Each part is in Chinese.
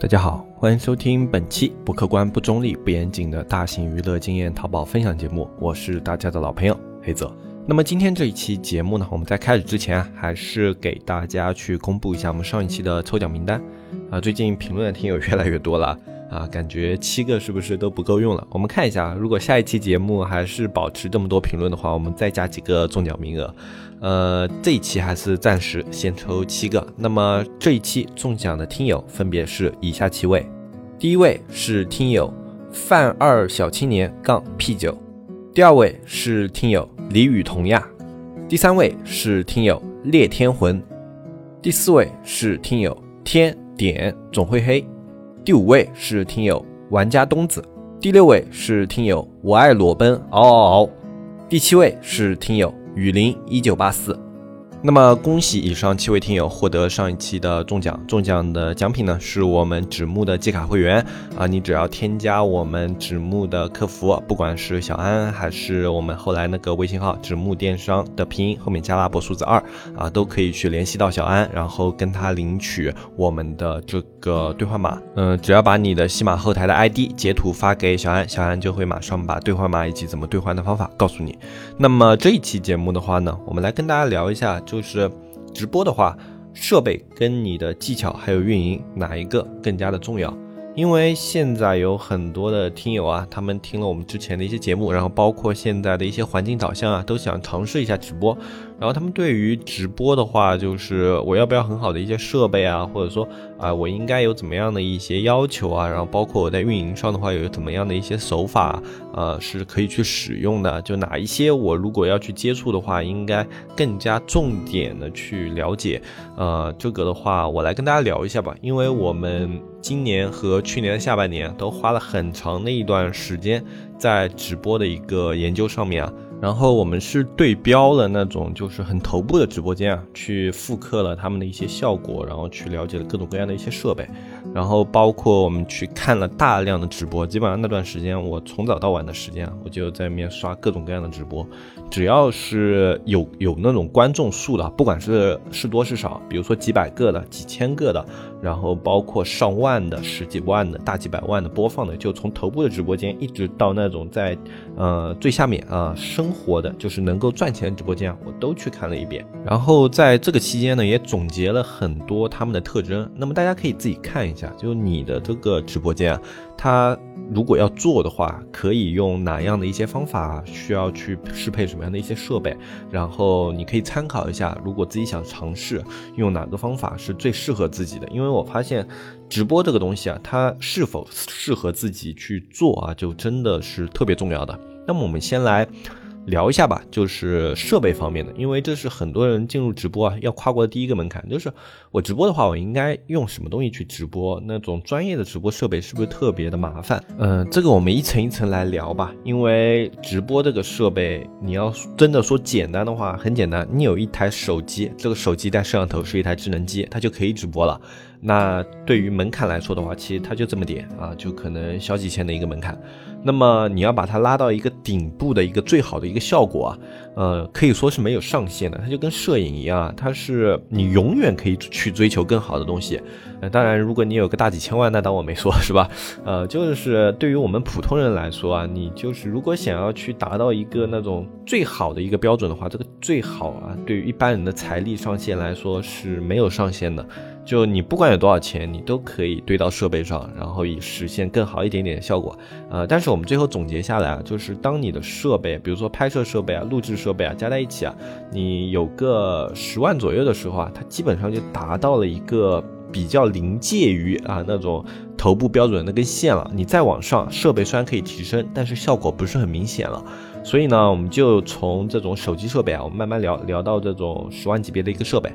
大家好，欢迎收听本期不客观、不中立、不严谨的大型娱乐经验淘宝分享节目，我是大家的老朋友黑泽。那么今天这一期节目呢，我们在开始之前啊，还是给大家去公布一下我们上一期的抽奖名单啊。最近评论的听友越来越多了啊，感觉七个是不是都不够用了？我们看一下，如果下一期节目还是保持这么多评论的话，我们再加几个中奖名额。呃，这一期还是暂时先抽七个。那么这一期中奖的听友分别是以下七位：第一位是听友范二小青年杠 P 九，第二位是听友李雨桐亚，第三位是听友烈天魂，第四位是听友天点总会黑，第五位是听友玩家东子，第六位是听友我爱裸奔嗷嗷嗷，第七位是听友。雨林一九八四。那么恭喜以上七位听友获得上一期的中奖，中奖的奖品呢是我们纸木的季卡会员啊，你只要添加我们纸木的客服，不管是小安还是我们后来那个微信号纸木电商的拼音后面加拉波数字二啊，都可以去联系到小安，然后跟他领取我们的这个兑换码。嗯，只要把你的西马后台的 ID 截图发给小安，小安就会马上把兑换码以及怎么兑换的方法告诉你。那么这一期节目的话呢，我们来跟大家聊一下。就是直播的话，设备跟你的技巧还有运营哪一个更加的重要？因为现在有很多的听友啊，他们听了我们之前的一些节目，然后包括现在的一些环境导向啊，都想尝试一下直播。然后他们对于直播的话，就是我要不要很好的一些设备啊，或者说啊，我应该有怎么样的一些要求啊？然后包括我在运营上的话，有怎么样的一些手法啊，是可以去使用的？就哪一些我如果要去接触的话，应该更加重点的去了解。呃，这个的话，我来跟大家聊一下吧，因为我们今年和去年的下半年都花了很长的一段时间在直播的一个研究上面啊。然后我们是对标了那种就是很头部的直播间啊，去复刻了他们的一些效果，然后去了解了各种各样的一些设备，然后包括我们去看了大量的直播，基本上那段时间我从早到晚的时间啊，我就在里面刷各种各样的直播，只要是有有那种观众数的，不管是是多是少，比如说几百个的、几千个的，然后包括上万的、十几万的、大几百万的播放的，就从头部的直播间一直到那种在呃最下面啊生。活的就是能够赚钱的直播间，我都去看了一遍。然后在这个期间呢，也总结了很多他们的特征。那么大家可以自己看一下，就你的这个直播间啊，它如果要做的话，可以用哪样的一些方法，需要去适配什么样的一些设备，然后你可以参考一下。如果自己想尝试用哪个方法是最适合自己的，因为我发现直播这个东西啊，它是否适合自己去做啊，就真的是特别重要的。那么我们先来。聊一下吧，就是设备方面的，因为这是很多人进入直播啊要跨过的第一个门槛。就是我直播的话，我应该用什么东西去直播？那种专业的直播设备是不是特别的麻烦？嗯，这个我们一层一层来聊吧。因为直播这个设备，你要真的说简单的话，很简单，你有一台手机，这个手机带摄像头，是一台智能机，它就可以直播了。那对于门槛来说的话，其实它就这么点啊，就可能小几千的一个门槛。那么你要把它拉到一个顶部的一个最好的一个效果啊，呃，可以说是没有上限的。它就跟摄影一样，它是你永远可以去追求更好的东西。呃，当然，如果你有个大几千万，那当我没说，是吧？呃，就是对于我们普通人来说啊，你就是如果想要去达到一个那种最好的一个标准的话，这个最好啊，对于一般人的财力上限来说是没有上限的。就你不管有多少钱，你都可以堆到设备上，然后以实现更好一点点的效果。呃，但是我们最后总结下来啊，就是当你的设备，比如说拍摄设备啊、录制设备啊，加在一起啊，你有个十万左右的时候啊，它基本上就达到了一个比较临界于啊那种头部标准那根线了。你再往上，设备虽然可以提升，但是效果不是很明显了。所以呢，我们就从这种手机设备啊，我们慢慢聊聊到这种十万级别的一个设备。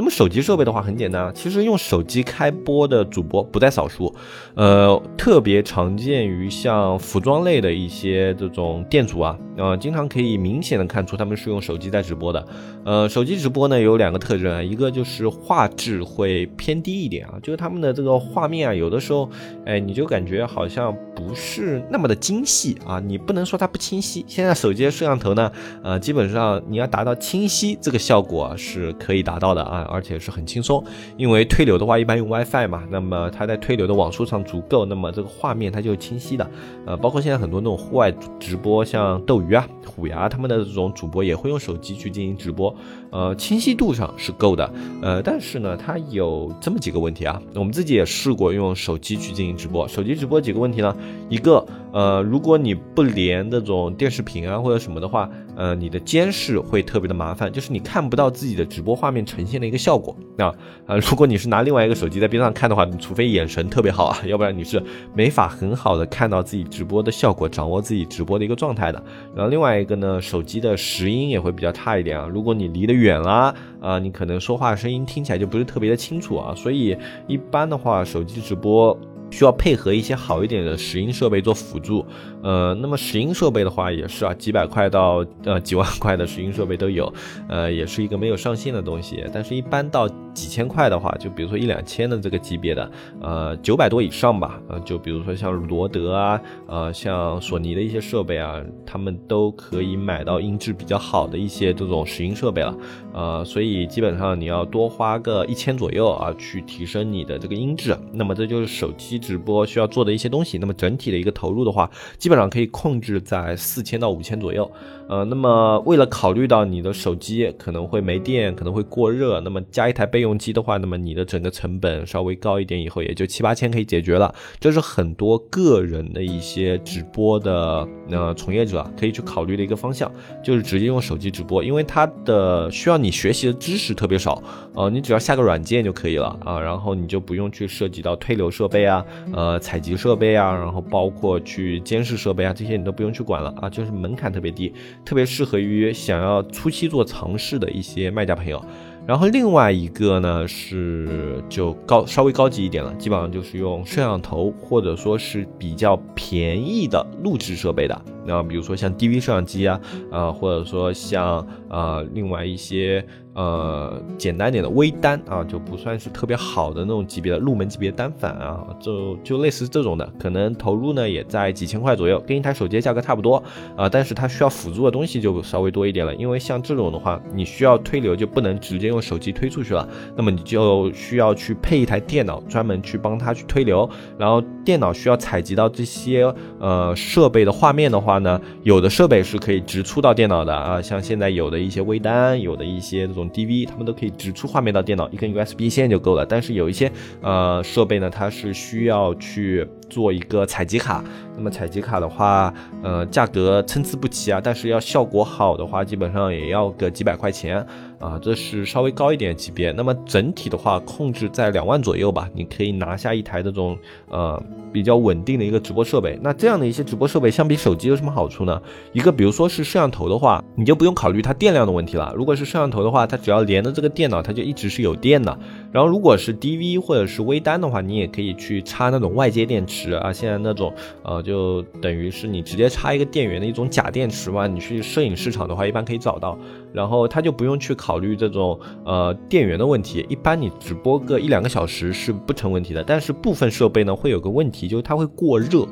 那么手机设备的话很简单啊，其实用手机开播的主播不在少数，呃，特别常见于像服装类的一些这种店主啊，呃，经常可以明显的看出他们是用手机在直播的。呃，手机直播呢有两个特征啊，一个就是画质会偏低一点啊，就是他们的这个画面啊，有的时候，哎，你就感觉好像不是那么的精细啊，你不能说它不清晰。现在手机摄像头呢，呃，基本上你要达到清晰这个效果是可以达到的啊，而且是很轻松。因为推流的话，一般用 WiFi 嘛，那么它在推流的网速上足够，那么这个画面它就清晰的。呃，包括现在很多那种户外直播，像斗鱼啊、虎牙他们的这种主播也会用手机去进行直播，呃，清晰度上是够的。呃，但是呢，它有这么几个问题啊，我们自己也试过用手机去进行直播，手机直播几个问题呢？一个，呃，如果你不连那种电视屏啊或者什么的话，呃，你的监视会特别的麻烦，就是你看不到自己的直播画面呈现的一个效果。那，呃，如果你是拿另外一个手机在边上看的话，你除非眼神特别好啊，要不然你是没法很好的看到自己直播的效果，掌握自己直播的一个状态的。然后另外一个呢，手机的拾音也会比较差一点啊，如果你离得远啦，啊，你可能说话声音听起来就不是特别的清楚啊，所以一般的话，手机直播。需要配合一些好一点的拾音设备做辅助，呃，那么拾音设备的话也是啊，几百块到呃几万块的拾音设备都有，呃，也是一个没有上限的东西，但是一般到几千块的话，就比如说一两千的这个级别的，呃，九百多以上吧，呃，就比如说像罗德啊，呃，像索尼的一些设备啊，他们都可以买到音质比较好的一些这种拾音设备了，呃，所以基本上你要多花个一千左右啊，去提升你的这个音质，那么这就是手机。直播需要做的一些东西，那么整体的一个投入的话，基本上可以控制在四千到五千左右。呃，那么为了考虑到你的手机可能会没电，可能会过热，那么加一台备用机的话，那么你的整个成本稍微高一点，以后也就七八千可以解决了。这是很多个人的一些直播的呃从业者可以去考虑的一个方向，就是直接用手机直播，因为它的需要你学习的知识特别少，呃，你只要下个软件就可以了啊，然后你就不用去涉及到推流设备啊。呃，采集设备啊，然后包括去监视设备啊，这些你都不用去管了啊，就是门槛特别低，特别适合于想要初期做尝试的一些卖家朋友。然后另外一个呢是就高稍微高级一点了，基本上就是用摄像头或者说是比较便宜的录制设备的。那比如说像 DV 摄像机啊，啊，或者说像呃另外一些。呃，简单点的微单啊，就不算是特别好的那种级别的入门级别单反啊，就就类似这种的，可能投入呢也在几千块左右，跟一台手机的价格差不多啊，但是它需要辅助的东西就稍微多一点了，因为像这种的话，你需要推流就不能直接用手机推出去了，那么你就需要去配一台电脑，专门去帮它去推流，然后电脑需要采集到这些呃设备的画面的话呢，有的设备是可以直出到电脑的啊，像现在有的一些微单，有的一些这种。DV，他们都可以直出画面到电脑，一根 USB 线就够了。但是有一些呃设备呢，它是需要去做一个采集卡。那么采集卡的话，呃，价格参差不齐啊。但是要效果好的话，基本上也要个几百块钱啊。这是稍微高一点级别。那么整体的话，控制在两万左右吧。你可以拿下一台这种呃比较稳定的一个直播设备。那这样的一些直播设备，相比手机有什么好处呢？一个，比如说是摄像头的话，你就不用考虑它电量的问题了。如果是摄像头的话，它只要连的这个电脑，它就一直是有电的。然后如果是 DV 或者是微单的话，你也可以去插那种外接电池啊。现在那种呃，就等于是你直接插一个电源的一种假电池嘛。你去摄影市场的话，一般可以找到。然后它就不用去考考虑这种呃电源的问题。一般你直播个一两个小时是不成问题的。但是部分设备呢会有个问题，就是它会过热。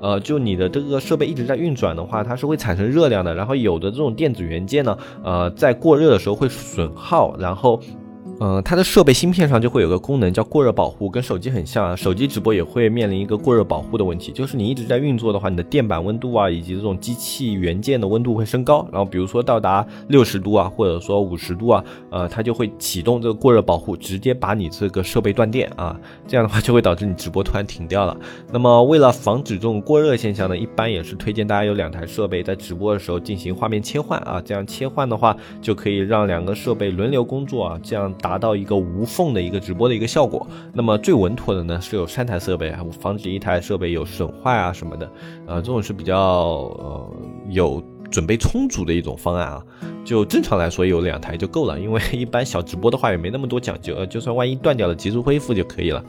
呃，就你的这个设备一直在运转的话，它是会产生热量的。然后有的这种电子元件呢，呃，在过热的时候会损耗，然后。嗯，它的设备芯片上就会有个功能叫过热保护，跟手机很像啊。手机直播也会面临一个过热保护的问题，就是你一直在运作的话，你的电板温度啊，以及这种机器元件的温度会升高。然后比如说到达六十度啊，或者说五十度啊，呃，它就会启动这个过热保护，直接把你这个设备断电啊。这样的话就会导致你直播突然停掉了。那么为了防止这种过热现象呢，一般也是推荐大家有两台设备在直播的时候进行画面切换啊。这样切换的话，就可以让两个设备轮流工作啊，这样。达到一个无缝的一个直播的一个效果。那么最稳妥的呢，是有三台设备啊，防止一台设备有损坏啊什么的。呃，这种是比较呃有准备充足的一种方案啊。就正常来说有两台就够了，因为一般小直播的话也没那么多讲究，呃，就算万一断掉了，及时恢复就可以了。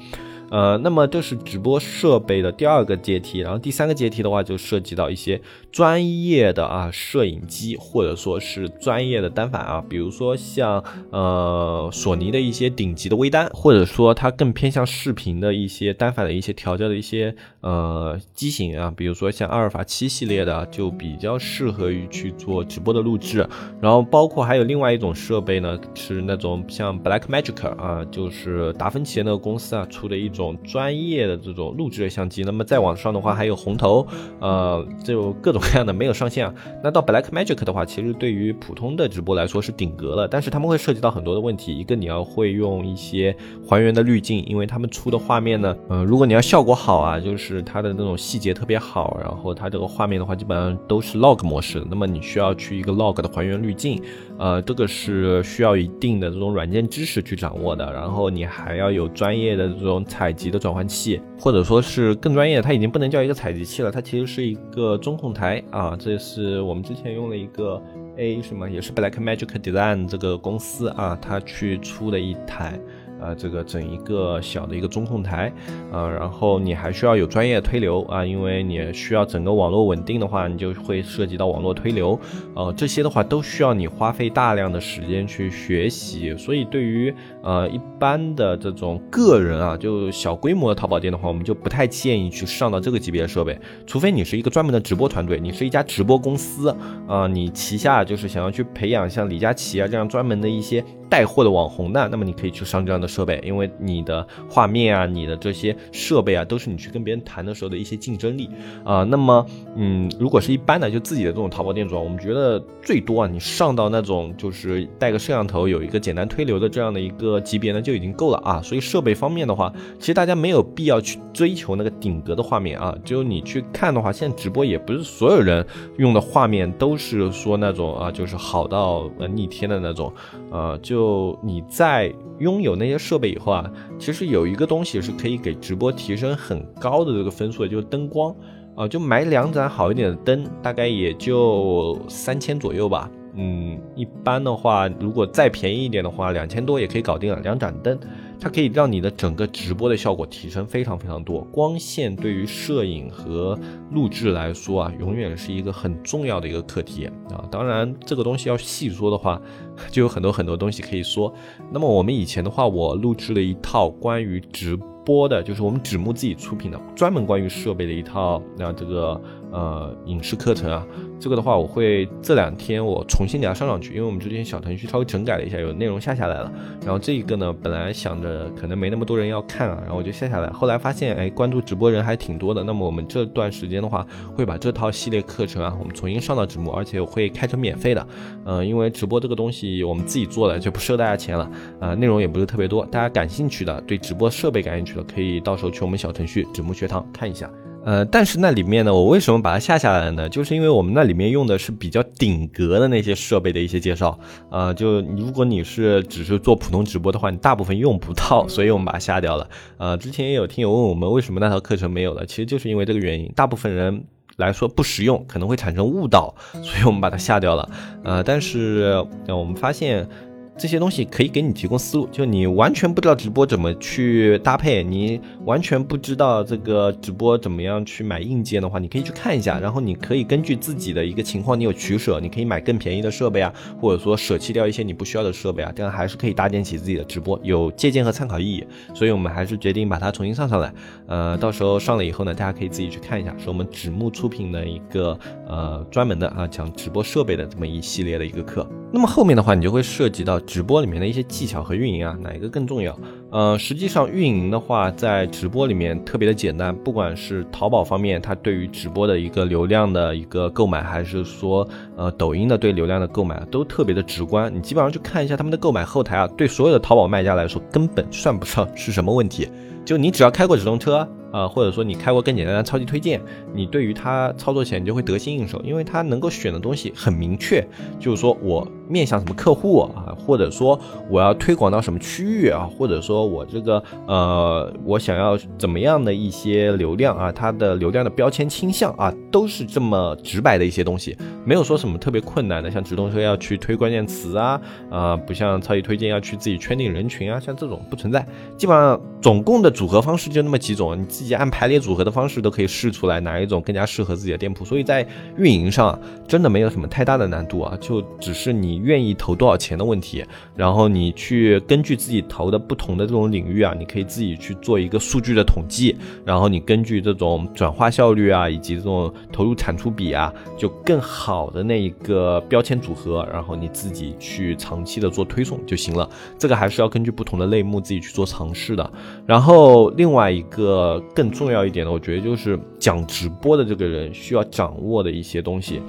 呃，那么这是直播设备的第二个阶梯，然后第三个阶梯的话就涉及到一些专业的啊摄影机或者说是专业的单反啊，比如说像呃索尼的一些顶级的微单，或者说它更偏向视频的一些单反的一些调教的一些呃机型啊，比如说像阿尔法七系列的就比较适合于去做直播的录制，然后包括还有另外一种设备呢，是那种像 Blackmagic 啊，就是达芬奇那个公司啊出的一种专业的这种录制的相机。那么再往上的话，还有红头，呃，就各种各样的没有上线啊。那到 Blackmagic 的话，其实对于普通的直播来说是顶格了，但是他们会涉及到很多的问题。一个你要会用一些还原的滤镜，因为他们出的画面呢，呃，如果你要效果好啊，就是它的那种细节特别好，然后它这个画面的话，基本上都是 log 模式。那么你需要去一个 log 的还原滤镜，呃，这个是需要一定的这种软件知识去掌握的。然后你还要有专业的这种采采集的转换器，或者说是更专业，它已经不能叫一个采集器了，它其实是一个中控台啊。这是我们之前用了一个 A 什么，也是 Blackmagic Design 这个公司啊，它去出的一台。啊，这个整一个小的一个中控台，啊，然后你还需要有专业推流啊，因为你需要整个网络稳定的话，你就会涉及到网络推流，呃，这些的话都需要你花费大量的时间去学习，所以对于呃一般的这种个人啊，就小规模的淘宝店的话，我们就不太建议去上到这个级别的设备，除非你是一个专门的直播团队，你是一家直播公司啊，你旗下就是想要去培养像李佳琦啊这样专门的一些。带货的网红的，那么你可以去上这样的设备，因为你的画面啊，你的这些设备啊，都是你去跟别人谈的时候的一些竞争力啊。那么，嗯，如果是一般的，就自己的这种淘宝店主，我们觉得最多啊，你上到那种就是带个摄像头，有一个简单推流的这样的一个级别呢，就已经够了啊。所以设备方面的话，其实大家没有必要去追求那个顶格的画面啊。只有你去看的话，现在直播也不是所有人用的画面都是说那种啊，就是好到呃逆天的那种，呃就。你在拥有那些设备以后啊，其实有一个东西是可以给直播提升很高的这个分数的，就是灯光啊，就买两盏好一点的灯，大概也就三千左右吧。嗯，一般的话，如果再便宜一点的话，两千多也可以搞定了，两盏灯。它可以让你的整个直播的效果提升非常非常多。光线对于摄影和录制来说啊，永远是一个很重要的一个课题啊。当然，这个东西要细说的话，就有很多很多东西可以说。那么我们以前的话，我录制了一套关于直播的，就是我们纸木自己出品的，专门关于设备的一套，那这个。呃，影视课程啊，这个的话，我会这两天我重新给它上上去，因为我们之前小程序稍微整改了一下，有内容下下来了。然后这一个呢，本来想着呃可能没那么多人要看啊，然后我就下下来。后来发现，哎，关注直播人还挺多的。那么我们这段时间的话，会把这套系列课程啊，我们重新上到直播，而且会开成免费的。嗯，因为直播这个东西我们自己做的，就不收大家钱了。啊，内容也不是特别多，大家感兴趣的，对直播设备感兴趣的，可以到时候去我们小程序直播学堂看一下。呃，但是那里面呢，我为什么把它下下来呢？就是因为我们那里面用的是比较顶格的那些设备的一些介绍，呃，就如果你是只是做普通直播的话，你大部分用不到，所以我们把它下掉了。呃，之前也有听友问我们为什么那套课程没有了，其实就是因为这个原因，大部分人来说不实用，可能会产生误导，所以我们把它下掉了。呃，但是我们发现。这些东西可以给你提供思路，就你完全不知道直播怎么去搭配，你完全不知道这个直播怎么样去买硬件的话，你可以去看一下，然后你可以根据自己的一个情况，你有取舍，你可以买更便宜的设备啊，或者说舍弃掉一些你不需要的设备啊，这样还是可以搭建起自己的直播，有借鉴和参考意义。所以我们还是决定把它重新上上来，呃，到时候上了以后呢，大家可以自己去看一下，是我们纸木出品的一个呃专门的啊讲直播设备的这么一系列的一个课。那么后面的话，你就会涉及到。直播里面的一些技巧和运营啊，哪一个更重要？呃，实际上运营的话，在直播里面特别的简单，不管是淘宝方面，它对于直播的一个流量的一个购买，还是说呃抖音的对流量的购买，都特别的直观。你基本上去看一下他们的购买后台啊，对所有的淘宝卖家来说，根本算不上是什么问题。就你只要开过直通车。啊，或者说你开过更简单的超级推荐，你对于它操作起来你就会得心应手，因为它能够选的东西很明确，就是说我面向什么客户啊，或者说我要推广到什么区域啊，或者说我这个呃我想要怎么样的一些流量啊，它的流量的标签倾向啊，都是这么直白的一些东西，没有说什么特别困难的，像直通车要去推关键词啊，啊，不像超级推荐要去自己圈定人群啊，像这种不存在，基本上总共的组合方式就那么几种，你自自己按排列组合的方式都可以试出来哪一种更加适合自己的店铺，所以在运营上真的没有什么太大的难度啊，就只是你愿意投多少钱的问题，然后你去根据自己投的不同的这种领域啊，你可以自己去做一个数据的统计，然后你根据这种转化效率啊，以及这种投入产出比啊，就更好的那一个标签组合，然后你自己去长期的做推送就行了。这个还是要根据不同的类目自己去做尝试的。然后另外一个更重要一点的，我觉得就是讲直播的这个人需要掌握的一些东西。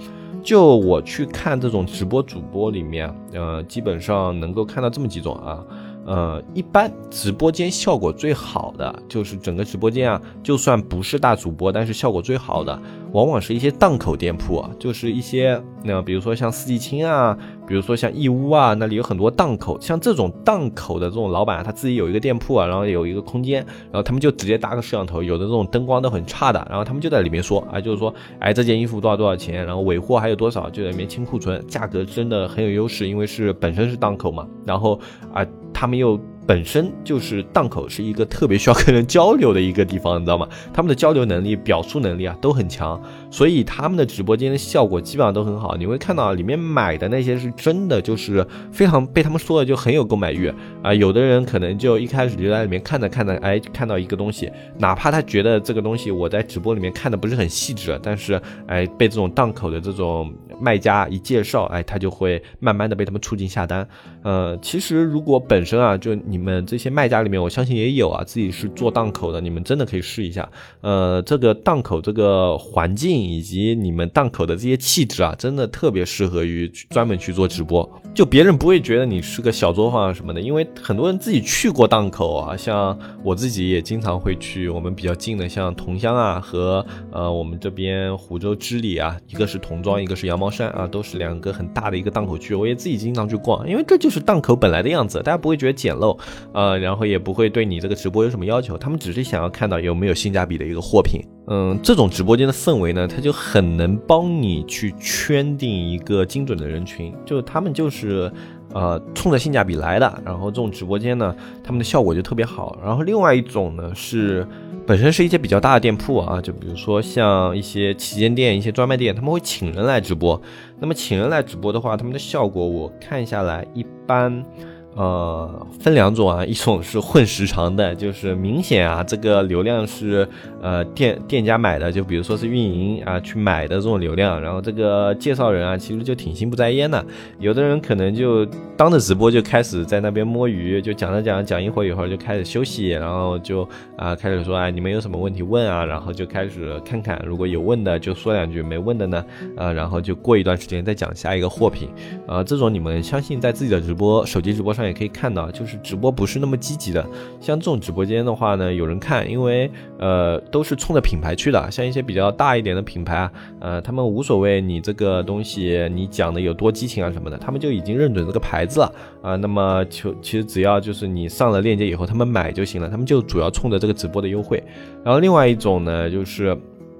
就我去看这种直播主播里面，呃，基本上能够看到这么几种啊。呃，一般直播间效果最好的就是整个直播间啊，就算不是大主播，但是效果最好的，往往是一些档口店铺啊，就是一些那比如说像四季青啊，比如说像义乌啊，那里有很多档口，像这种档口的这种老板，他自己有一个店铺啊，然后有一个空间，然后他们就直接搭个摄像头，有的这种灯光都很差的，然后他们就在里面说啊，就是说，哎，这件衣服多少多少钱，然后尾货还有多少，就在里面清库存，价格真的很有优势，因为是本身是档口嘛，然后啊。他们又本身就是档口，是一个特别需要跟人交流的一个地方，你知道吗？他们的交流能力、表述能力啊都很强，所以他们的直播间的效果基本上都很好。你会看到里面买的那些是真的，就是非常被他们说的就很有购买欲啊。有的人可能就一开始就在里面看着看着，哎，看到一个东西，哪怕他觉得这个东西我在直播里面看的不是很细致，但是哎，被这种档口的这种。卖家一介绍，哎，他就会慢慢的被他们促进下单。呃，其实如果本身啊，就你们这些卖家里面，我相信也有啊，自己是做档口的，你们真的可以试一下。呃，这个档口这个环境以及你们档口的这些气质啊，真的特别适合于专门去做直播。就别人不会觉得你是个小作坊啊什么的，因为很多人自己去过档口啊，像我自己也经常会去我们比较近的，像桐乡啊和呃我们这边湖州织里啊，一个是童装，一个是羊毛。山啊，都是两个很大的一个档口区，我也自己经常去逛，因为这就是是档口本来的样子，大家不会觉得简陋，呃，然后也不会对你这个直播有什么要求，他们只是想要看到有没有性价比的一个货品。嗯，这种直播间的氛围呢，它就很能帮你去圈定一个精准的人群，就他们就是呃冲着性价比来的，然后这种直播间呢，他们的效果就特别好。然后另外一种呢是。本身是一些比较大的店铺啊，就比如说像一些旗舰店、一些专卖店，他们会请人来直播。那么请人来直播的话，他们的效果我看下来一般。呃，分两种啊，一种是混时长的，就是明显啊，这个流量是呃店店家买的，就比如说是运营啊去买的这种流量，然后这个介绍人啊，其实就挺心不在焉的。有的人可能就当着直播就开始在那边摸鱼，就讲着讲着讲一会儿一会儿就开始休息，然后就啊开始说哎你们有什么问题问啊，然后就开始看看如果有问的就说两句，没问的呢啊然后就过一段时间再讲下一个货品啊，这种你们相信在自己的直播手机直播上。也可以看到，就是直播不是那么积极的。像这种直播间的话呢，有人看，因为呃都是冲着品牌去的。像一些比较大一点的品牌啊，呃，他们无所谓你这个东西你讲的有多激情啊什么的，他们就已经认准这个牌子了啊。那么就其实只要就是你上了链接以后，他们买就行了。他们就主要冲着这个直播的优惠。然后另外一种呢，就是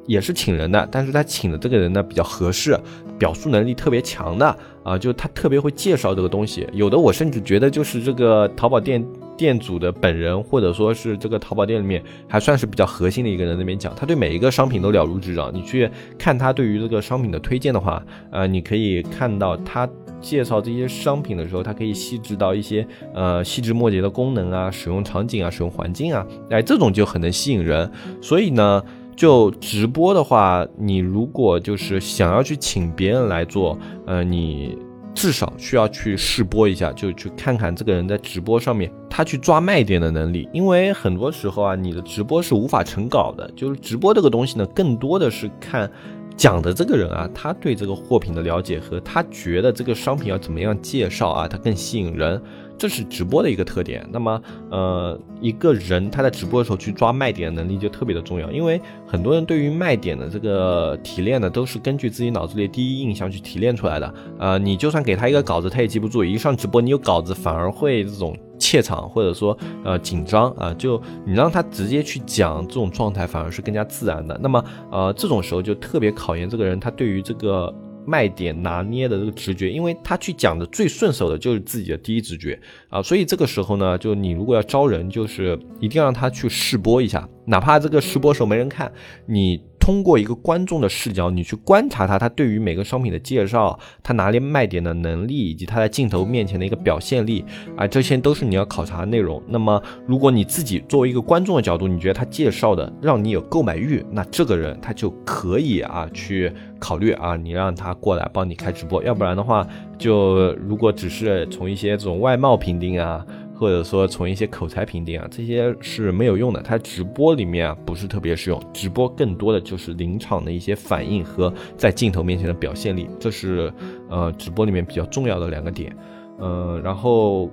也是请人的，但是他请的这个人呢比较合适，表述能力特别强的。啊，就他特别会介绍这个东西，有的我甚至觉得就是这个淘宝店店主的本人，或者说是这个淘宝店里面还算是比较核心的一个人那边讲，他对每一个商品都了如指掌。你去看他对于这个商品的推荐的话，呃，你可以看到他介绍这些商品的时候，他可以细致到一些呃细枝末节的功能啊、使用场景啊、使用环境啊，哎，这种就很能吸引人。所以呢。就直播的话，你如果就是想要去请别人来做，呃，你至少需要去试播一下，就去看看这个人在直播上面他去抓卖点的能力。因为很多时候啊，你的直播是无法成稿的，就是直播这个东西呢，更多的是看讲的这个人啊，他对这个货品的了解和他觉得这个商品要怎么样介绍啊，他更吸引人。这是直播的一个特点。那么，呃，一个人他在直播的时候去抓卖点的能力就特别的重要，因为很多人对于卖点的这个提炼呢，都是根据自己脑子里第一印象去提炼出来的。呃，你就算给他一个稿子，他也记不住。一上直播，你有稿子反而会这种怯场，或者说呃紧张啊。就你让他直接去讲，这种状态反而是更加自然的。那么，呃，这种时候就特别考验这个人他对于这个。卖点拿捏的这个直觉，因为他去讲的最顺手的就是自己的第一直觉啊，所以这个时候呢，就你如果要招人，就是一定要让他去试播一下，哪怕这个试播时候没人看，你。通过一个观众的视角，你去观察他，他对于每个商品的介绍，他拿捏卖点的能力，以及他在镜头面前的一个表现力啊，这些都是你要考察的内容。那么，如果你自己作为一个观众的角度，你觉得他介绍的让你有购买欲，那这个人他就可以啊去考虑啊，你让他过来帮你开直播。要不然的话，就如果只是从一些这种外貌评定啊。或者说从一些口才评定啊，这些是没有用的。它直播里面啊不是特别实用，直播更多的就是临场的一些反应和在镜头面前的表现力，这是呃直播里面比较重要的两个点。嗯，然后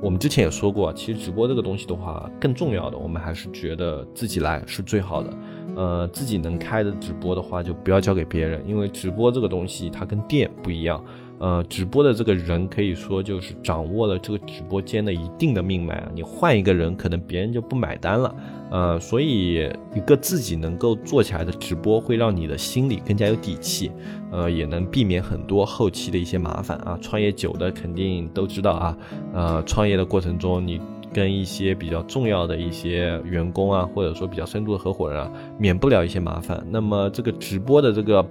我们之前也说过，其实直播这个东西的话，更重要的我们还是觉得自己来是最好的。呃，自己能开的直播的话，就不要交给别人，因为直播这个东西它跟店不一样。呃，直播的这个人可以说就是掌握了这个直播间的一定的命脉啊，你换一个人，可能别人就不买单了。呃，所以一个自己能够做起来的直播，会让你的心里更加有底气，呃，也能避免很多后期的一些麻烦啊。创业久的肯定都知道啊，呃，创业的过程中，你跟一些比较重要的一些员工啊，或者说比较深度的合伙人啊，免不了一些麻烦。那么这个直播的这个。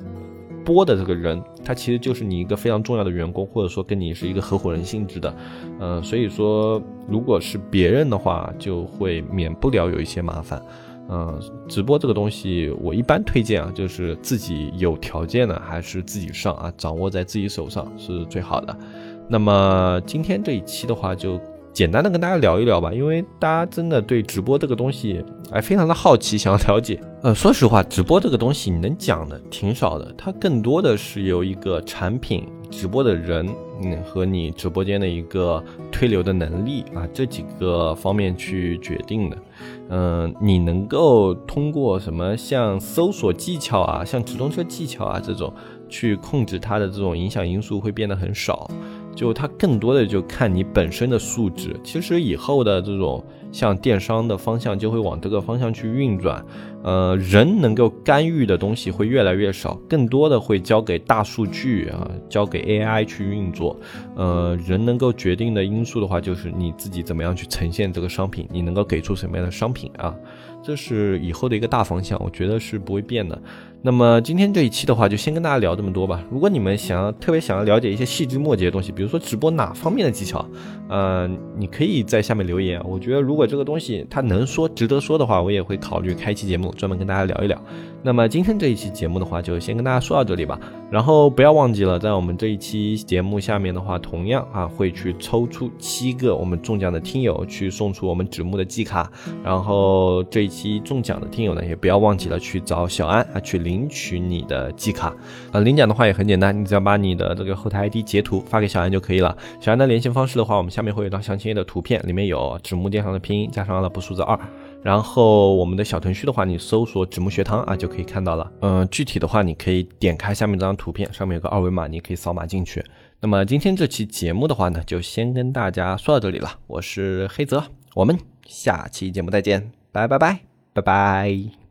播的这个人，他其实就是你一个非常重要的员工，或者说跟你是一个合伙人性质的，嗯，所以说如果是别人的话，就会免不了有一些麻烦，嗯，直播这个东西，我一般推荐啊，就是自己有条件的还是自己上啊，掌握在自己手上是最好的。那么今天这一期的话就。简单的跟大家聊一聊吧，因为大家真的对直播这个东西哎非常的好奇，想要了解。呃，说实话，直播这个东西你能讲的挺少的，它更多的是由一个产品、直播的人，嗯，和你直播间的一个推流的能力啊这几个方面去决定的。嗯，你能够通过什么像搜索技巧啊，像直通车技巧啊这种去控制它的这种影响因素会变得很少。就它更多的就看你本身的素质，其实以后的这种像电商的方向就会往这个方向去运转，呃，人能够干预的东西会越来越少，更多的会交给大数据啊，交给 AI 去运作，呃，人能够决定的因素的话，就是你自己怎么样去呈现这个商品，你能够给出什么样的商品啊，这是以后的一个大方向，我觉得是不会变的。那么今天这一期的话，就先跟大家聊这么多吧。如果你们想要特别想要了解一些细枝末节的东西，比如说直播哪方面的技巧，呃，你可以在下面留言。我觉得如果这个东西它能说值得说的话，我也会考虑开一期节目专门跟大家聊一聊。那么今天这一期节目的话，就先跟大家说到这里吧。然后不要忘记了，在我们这一期节目下面的话，同样啊会去抽出七个我们中奖的听友，去送出我们纸木的季卡。然后这一期中奖的听友呢，也不要忘记了去找小安啊去领。取你的季卡，呃，领奖的话也很简单，你只要把你的这个后台 ID 截图发给小安就可以了。小安的联系方式的话，我们下面会有一张详情页的图片，里面有纸木电商的拼音加上阿拉伯数字二。然后我们的小程序的话，你搜索纸木学堂啊就可以看到了。嗯，具体的话你可以点开下面这张图片，上面有个二维码，你可以扫码进去。那么今天这期节目的话呢，就先跟大家说到这里了。我是黑泽，我们下期节目再见，拜拜拜拜拜。